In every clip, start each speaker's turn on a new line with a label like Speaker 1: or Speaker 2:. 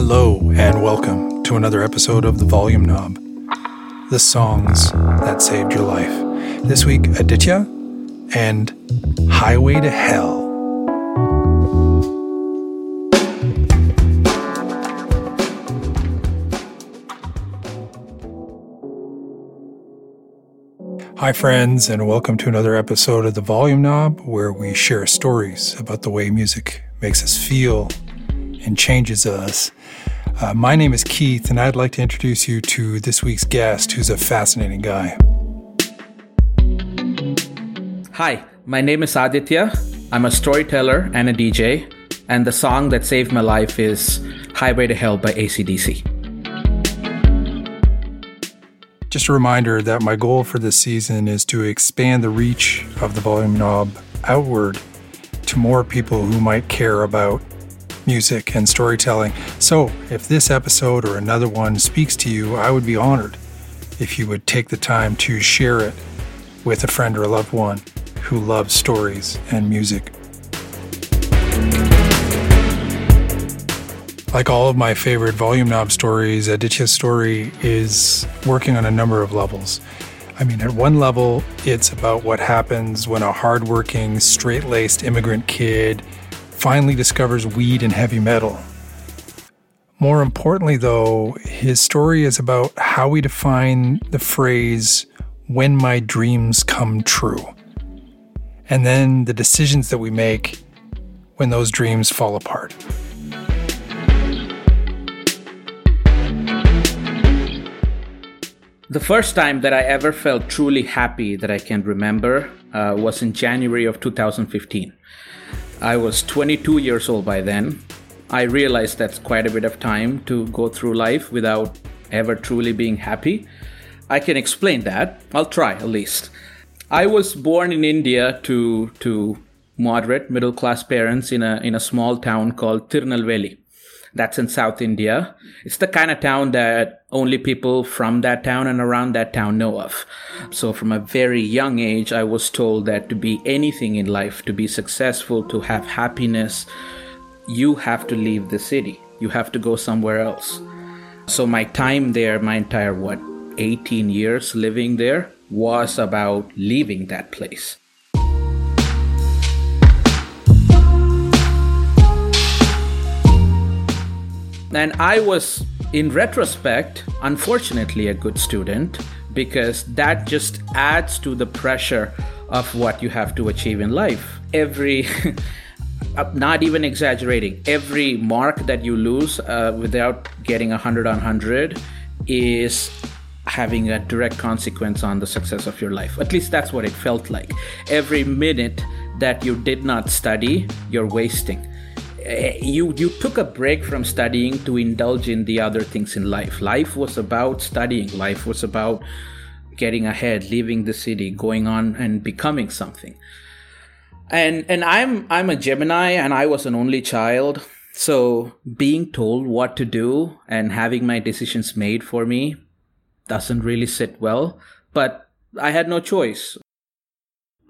Speaker 1: Hello, and welcome to another episode of The Volume Knob, the songs that saved your life. This week, Aditya and Highway to Hell. Hi, friends, and welcome to another episode of The Volume Knob, where we share stories about the way music makes us feel and changes us. Uh, my name is Keith, and I'd like to introduce you to this week's guest, who's a fascinating guy.
Speaker 2: Hi, my name is Aditya. I'm a storyteller and a DJ, and the song that saved my life is Highway to Hell by ACDC.
Speaker 1: Just a reminder that my goal for this season is to expand the reach of the volume knob outward to more people who might care about music, and storytelling. So, if this episode or another one speaks to you, I would be honored if you would take the time to share it with a friend or a loved one who loves stories and music. Like all of my favorite volume knob stories, Aditya's story is working on a number of levels. I mean, at one level, it's about what happens when a hardworking, straight laced immigrant kid finally discovers weed and heavy metal. More importantly, though, his story is about how we define the phrase, when my dreams come true, and then the decisions that we make when those dreams fall apart.
Speaker 2: The first time that I ever felt truly happy that I can remember uh, was in January of 2015. I was 22 years old by then. I realized that's quite a bit of time to go through life without ever truly being happy. I can explain that. I'll try at least. I was born in India to to moderate middle class parents in a in a small town called Tirunelveli. That's in South India. It's the kind of town that only people from that town and around that town know of. So, from a very young age, I was told that to be anything in life, to be successful, to have happiness, you have to leave the city. You have to go somewhere else. So, my time there, my entire, what, 18 years living there, was about leaving that place. And I was, in retrospect, unfortunately, a good student because that just adds to the pressure of what you have to achieve in life. Every, not even exaggerating, every mark that you lose uh, without getting 100 on 100 is having a direct consequence on the success of your life. At least that's what it felt like. Every minute that you did not study, you're wasting Eh, you you took a break from studying to indulge in the other things in life. Life was about studying. Life was about getting ahead, leaving the city, going on and becoming something. And and I'm I'm a Gemini and I was an only child. So being told what to do and having my decisions made for me doesn't really sit well, but I had no choice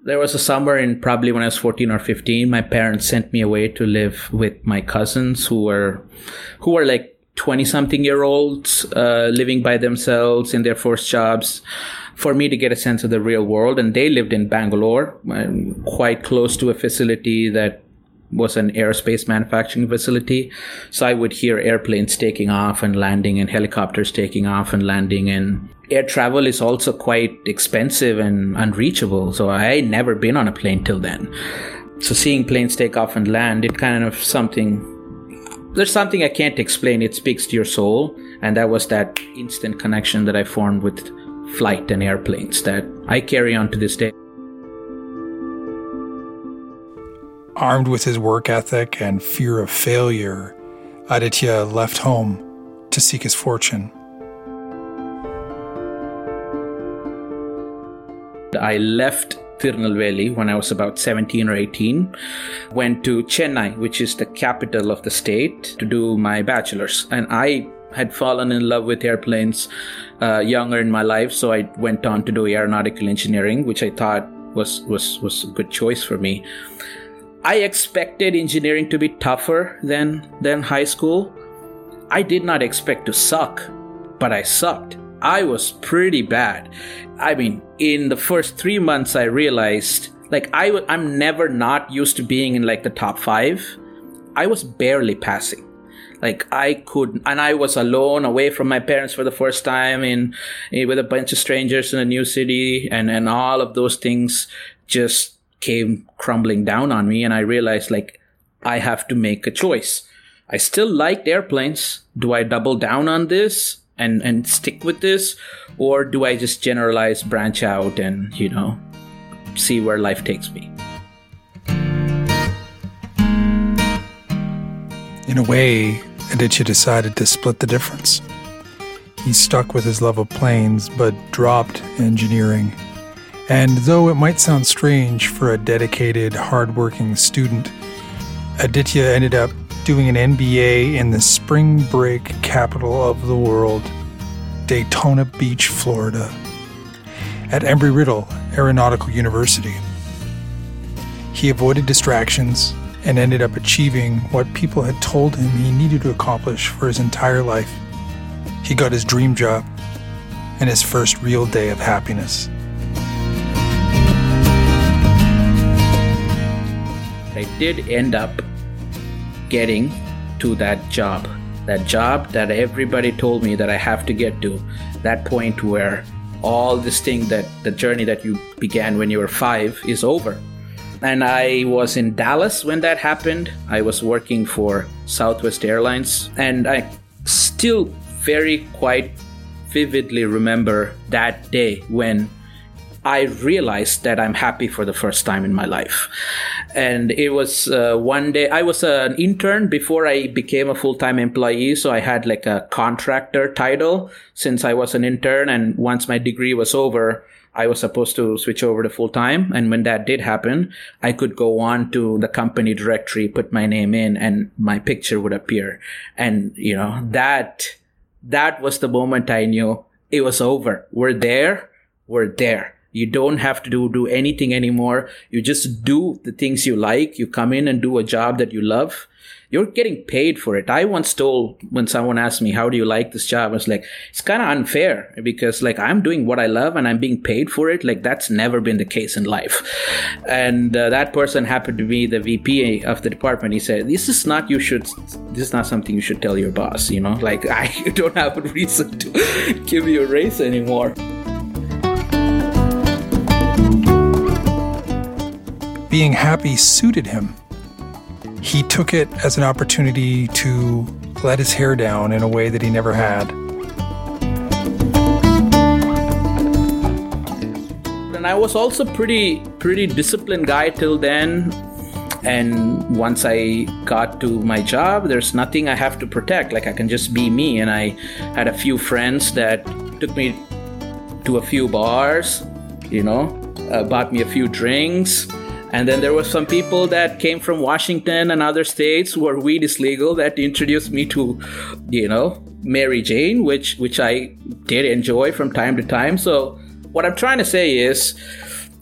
Speaker 2: there was a summer in probably when I was 14 or 15, my parents sent me away to live with my cousins who were, who were like 20 something year olds, uh, living by themselves in their first jobs for me to get a sense of the real world. And they lived in Bangalore, um, quite close to a facility that was an aerospace manufacturing facility. So I would hear airplanes taking off and landing and helicopters taking off and landing and air travel is also quite expensive and unreachable. So I never been on a plane till then. So seeing planes take off and land, it kind of something there's something I can't explain. It speaks to your soul. And that was that instant connection that I formed with flight and airplanes that I carry on to this day.
Speaker 1: Armed with his work ethic and fear of failure, Aditya left home to seek his fortune.
Speaker 2: I left Tirunelveli when I was about 17 or 18. Went to Chennai, which is the capital of the state, to do my bachelor's. And I had fallen in love with airplanes uh, younger in my life, so I went on to do aeronautical engineering, which I thought was was was a good choice for me. I expected engineering to be tougher than than high school. I did not expect to suck, but I sucked. I was pretty bad. I mean, in the first three months, I realized like I w- I'm never not used to being in like the top five. I was barely passing. Like I could, and I was alone, away from my parents for the first time, in, in with a bunch of strangers in a new city, and and all of those things just came crumbling down on me, and I realized like I have to make a choice. I still liked airplanes. Do I double down on this and and stick with this, or do I just generalize, branch out, and you know, see where life takes me?
Speaker 1: In a way, Aditya decided to split the difference. He stuck with his love of planes, but dropped engineering. And though it might sound strange for a dedicated, hardworking student, Aditya ended up doing an MBA in the spring break capital of the world, Daytona Beach, Florida, at Embry Riddle Aeronautical University. He avoided distractions and ended up achieving what people had told him he needed to accomplish for his entire life. He got his dream job and his first real day of happiness.
Speaker 2: I did end up getting to that job. That job that everybody told me that I have to get to. That point where all this thing that the journey that you began when you were five is over and I was in Dallas when that happened. I was working for Southwest Airlines, and I still very quite vividly remember that day when I realized that I'm happy for the first time in my life. And it was uh, one day, I was an intern before I became a full time employee. So I had like a contractor title since I was an intern. And once my degree was over, I was supposed to switch over to full time. And when that did happen, I could go on to the company directory, put my name in and my picture would appear. And, you know, that, that was the moment I knew it was over. We're there. We're there. You don't have to do, do anything anymore. You just do the things you like. You come in and do a job that you love you're getting paid for it. I once told when someone asked me, how do you like this job? I was like, it's kind of unfair because like I'm doing what I love and I'm being paid for it. Like that's never been the case in life. And uh, that person happened to be the VP of the department. He said, this is not, you should, this is not something you should tell your boss, you know, like I don't have a reason to give you a raise anymore.
Speaker 1: Being happy suited him he took it as an opportunity to let his hair down in a way that he never had.
Speaker 2: And I was also pretty pretty disciplined guy till then. And once I got to my job, there's nothing I have to protect. Like I can just be me. And I had a few friends that took me to a few bars, you know, uh, bought me a few drinks and then there were some people that came from Washington and other states where weed is legal that introduced me to, you know, Mary Jane, which which I did enjoy from time to time. So what I'm trying to say is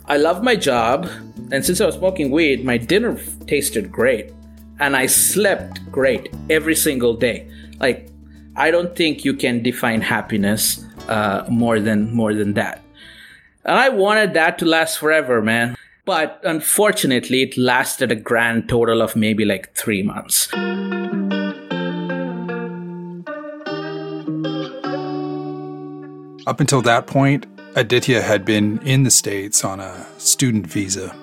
Speaker 2: I love my job, and since I was smoking weed, my dinner tasted great. And I slept great every single day. Like I don't think you can define happiness uh, more than more than that. And I wanted that to last forever, man. But unfortunately, it lasted a grand total of maybe like three months.
Speaker 1: Up until that point, Aditya had been in the States on a student visa.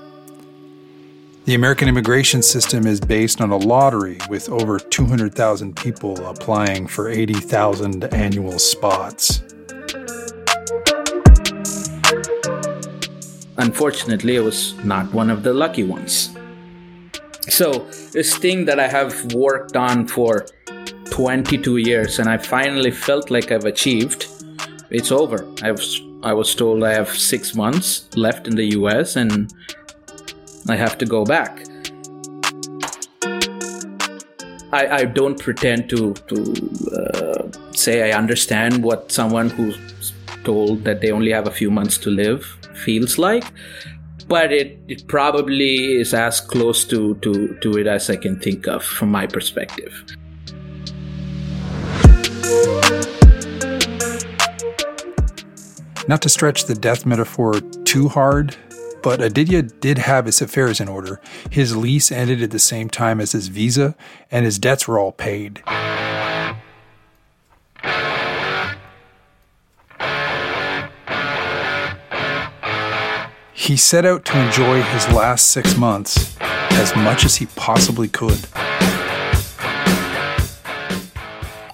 Speaker 1: The American immigration system is based on a lottery with over 200,000 people applying for 80,000 annual spots.
Speaker 2: Unfortunately, I was not one of the lucky ones. So, this thing that I have worked on for 22 years and I finally felt like I've achieved, it's over. I was, I was told I have six months left in the US and I have to go back. I, I don't pretend to, to uh, say I understand what someone who's told that they only have a few months to live feels like but it, it probably is as close to, to, to it as I can think of from my perspective.
Speaker 1: Not to stretch the death metaphor too hard, but Aditya did have his affairs in order. His lease ended at the same time as his visa, and his debts were all paid. He set out to enjoy his last six months as much as he possibly could.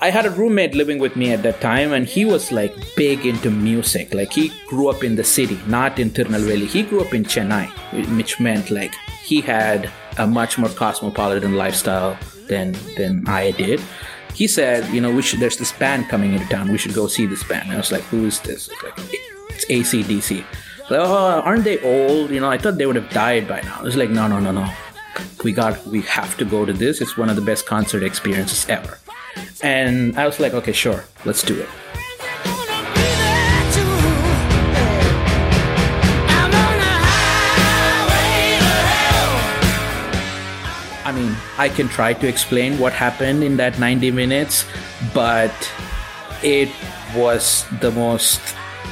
Speaker 2: I had a roommate living with me at that time, and he was like big into music. Like he grew up in the city, not in Tirunelveli. He grew up in Chennai, which meant like he had a much more cosmopolitan lifestyle than than I did. He said, you know, we should. There's this band coming into town. We should go see this band. And I was like, who is this? It's like it's ACDC. Oh, aren't they old? You know, I thought they would have died by now. It's like, no, no, no, no. We got, we have to go to this. It's one of the best concert experiences ever. And I was like, okay, sure, let's do it. I mean, I can try to explain what happened in that 90 minutes, but it was the most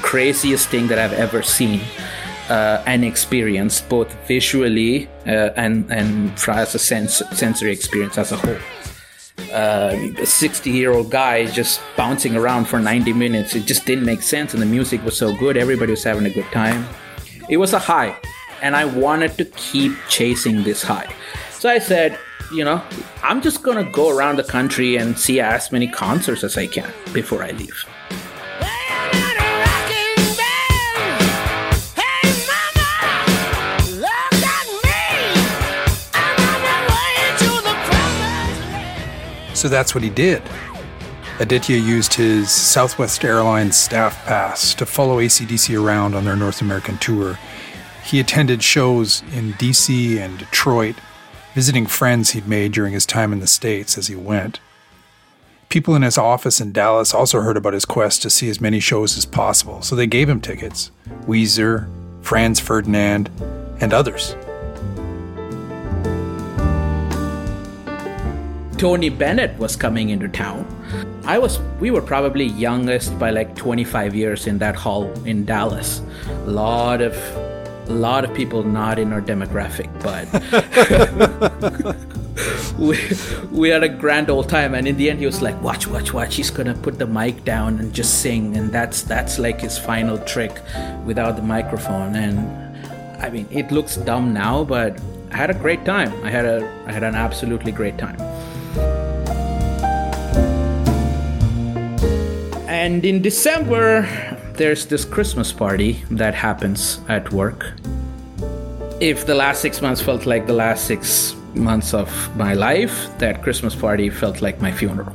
Speaker 2: craziest thing that I've ever seen uh, and experienced, both visually uh, and and as a sens- sensory experience as a whole a 60 year old guy just bouncing around for 90 minutes. It just didn't make sense, and the music was so good. Everybody was having a good time. It was a high, and I wanted to keep chasing this high. So I said, you know, I'm just gonna go around the country and see as many concerts as I can before I leave.
Speaker 1: So that's what he did. Aditya used his Southwest Airlines staff pass to follow ACDC around on their North American tour. He attended shows in DC and Detroit, visiting friends he'd made during his time in the States as he went. People in his office in Dallas also heard about his quest to see as many shows as possible, so they gave him tickets Weezer, Franz Ferdinand, and others.
Speaker 2: Tony Bennett was coming into town. I was we were probably youngest by like 25 years in that hall in Dallas. A lot of a lot of people not in our demographic, but we, we had a grand old time. And in the end he was like watch watch watch. He's gonna put the mic down and just sing. And that's that's like his final trick without the microphone. And i mean it looks dumb now but i had a great time. I had a i had an absolutely great time And in December, there's this Christmas party that happens at work. If the last six months felt like the last six months of my life, that Christmas party felt like my funeral.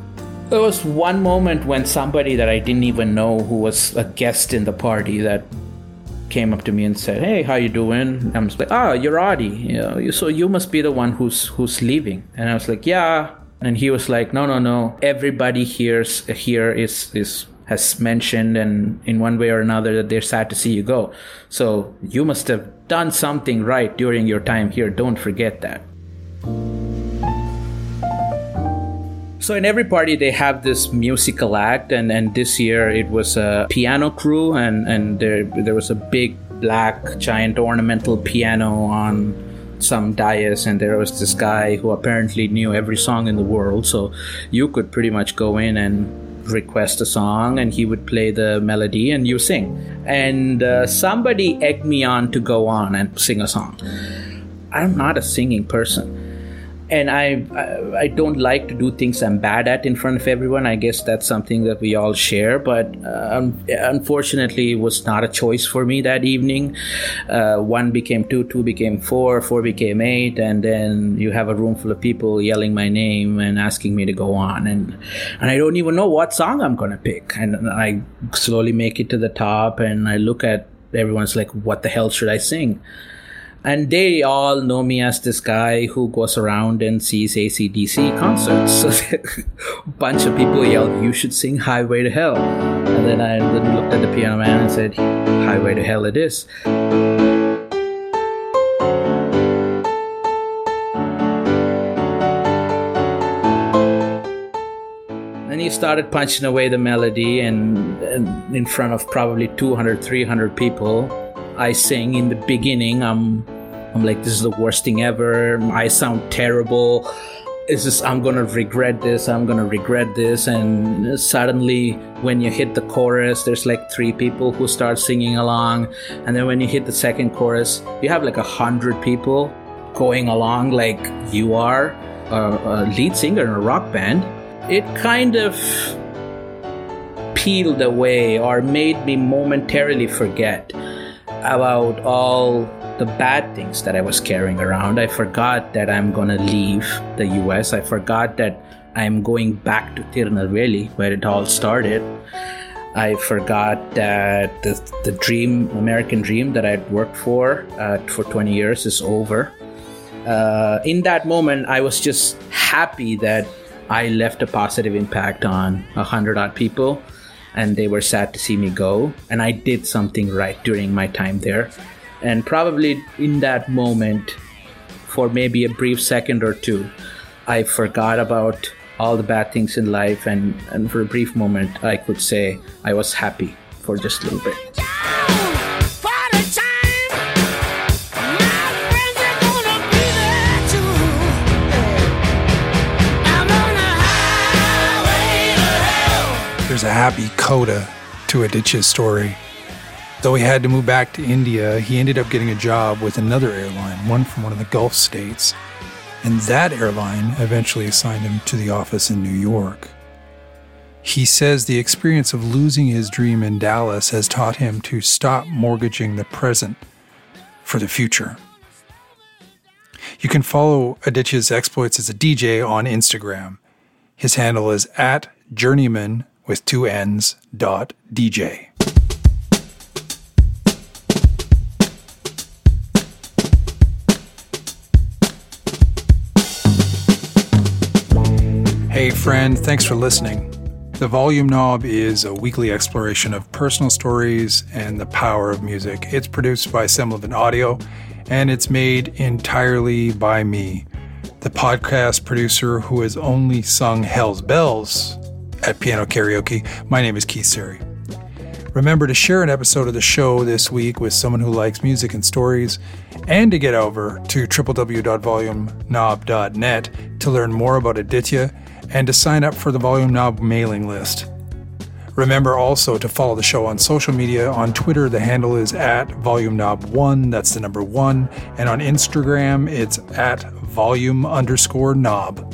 Speaker 2: There was one moment when somebody that I didn't even know who was a guest in the party that came up to me and said, "Hey, how you doing?" I'm like, "Ah, oh, you're Adi. You know, so you must be the one who's who's leaving." And I was like, "Yeah." And he was like, "No, no, no. Everybody here's here is is has mentioned and in one way or another that they're sad to see you go. So you must have done something right during your time here. Don't forget that. So in every party they have this musical act and, and this year it was a piano crew and, and there there was a big black giant ornamental piano on some dais and there was this guy who apparently knew every song in the world so you could pretty much go in and request a song and he would play the melody and you sing. And uh, somebody egged me on to go on and sing a song. I'm not a singing person and I, I, I don't like to do things I'm bad at in front of everyone. I guess that's something that we all share, but uh, unfortunately, it was not a choice for me that evening. Uh, one became two, two became four, four became eight, and then you have a room full of people yelling my name and asking me to go on, and and I don't even know what song I'm gonna pick, and I slowly make it to the top, and I look at everyone's like, what the hell should I sing? And they all know me as this guy who goes around and sees ACDC concerts. So a bunch of people yelled, "You should sing Highway to Hell," and then I looked at the piano man and said, "Highway to Hell it is." And he started punching away the melody and, and in front of probably 200, 300 people, I sing in the beginning. I'm, I'm like, this is the worst thing ever. I sound terrible. It's just, I'm gonna regret this. I'm gonna regret this. And suddenly, when you hit the chorus, there's like three people who start singing along. And then when you hit the second chorus, you have like a hundred people going along like you are a, a lead singer in a rock band it kind of peeled away or made me momentarily forget about all the bad things that I was carrying around. I forgot that I'm gonna leave the US. I forgot that I'm going back to Tirunelveli, where it all started. I forgot that the, the dream, American dream that I'd worked for uh, for 20 years is over. Uh, in that moment, I was just happy that I left a positive impact on hundred odd people, and they were sad to see me go. And I did something right during my time there. And probably in that moment, for maybe a brief second or two, I forgot about all the bad things in life, and, and for a brief moment, I could say I was happy for just a little bit.
Speaker 1: There's a happy coda to Aditya's story. Though he had to move back to India, he ended up getting a job with another airline, one from one of the Gulf states. And that airline eventually assigned him to the office in New York. He says the experience of losing his dream in Dallas has taught him to stop mortgaging the present for the future. You can follow Aditya's exploits as a DJ on Instagram. His handle is at journeyman with two N's dot DJ. Friend, thanks for listening. The Volume Knob is a weekly exploration of personal stories and the power of music. It's produced by Semlevin Audio, and it's made entirely by me, the podcast producer who has only sung Hell's Bells at Piano Karaoke. My name is Keith Sari. Remember to share an episode of the show this week with someone who likes music and stories, and to get over to www.volumeknob.net to learn more about Aditya and to sign up for the Volume Knob mailing list. Remember also to follow the show on social media. On Twitter, the handle is at Volume Knob One, that's the number one, and on Instagram, it's at volume underscore knob.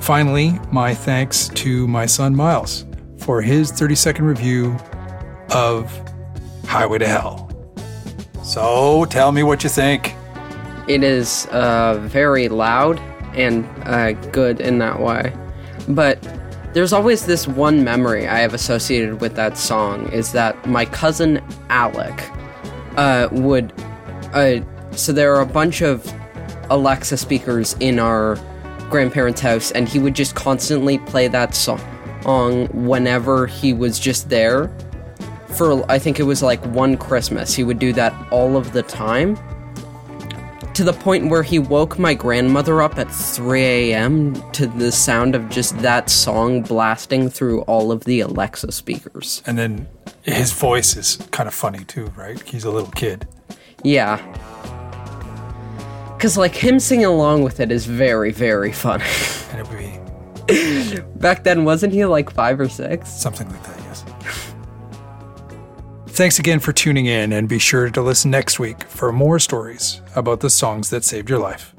Speaker 1: Finally, my thanks to my son Miles for his 30 second review of Highway to Hell. So tell me what you think.
Speaker 3: It is uh, very loud and uh, good in that way. But there's always this one memory I have associated with that song is that my cousin Alec uh, would. Uh, so there are a bunch of Alexa speakers in our grandparents' house, and he would just constantly play that song whenever he was just there. For I think it was like one Christmas, he would do that all of the time. To the point where he woke my grandmother up at 3 a.m. to the sound of just that song blasting through all of the Alexa speakers.
Speaker 1: And then his voice is kind of funny too, right? He's a little kid.
Speaker 3: Yeah. Because, like, him singing along with it is very, very funny.
Speaker 1: And it would be
Speaker 3: Back then, wasn't he like five or six?
Speaker 1: something like that. Thanks again for tuning in, and be sure to listen next week for more stories about the songs that saved your life.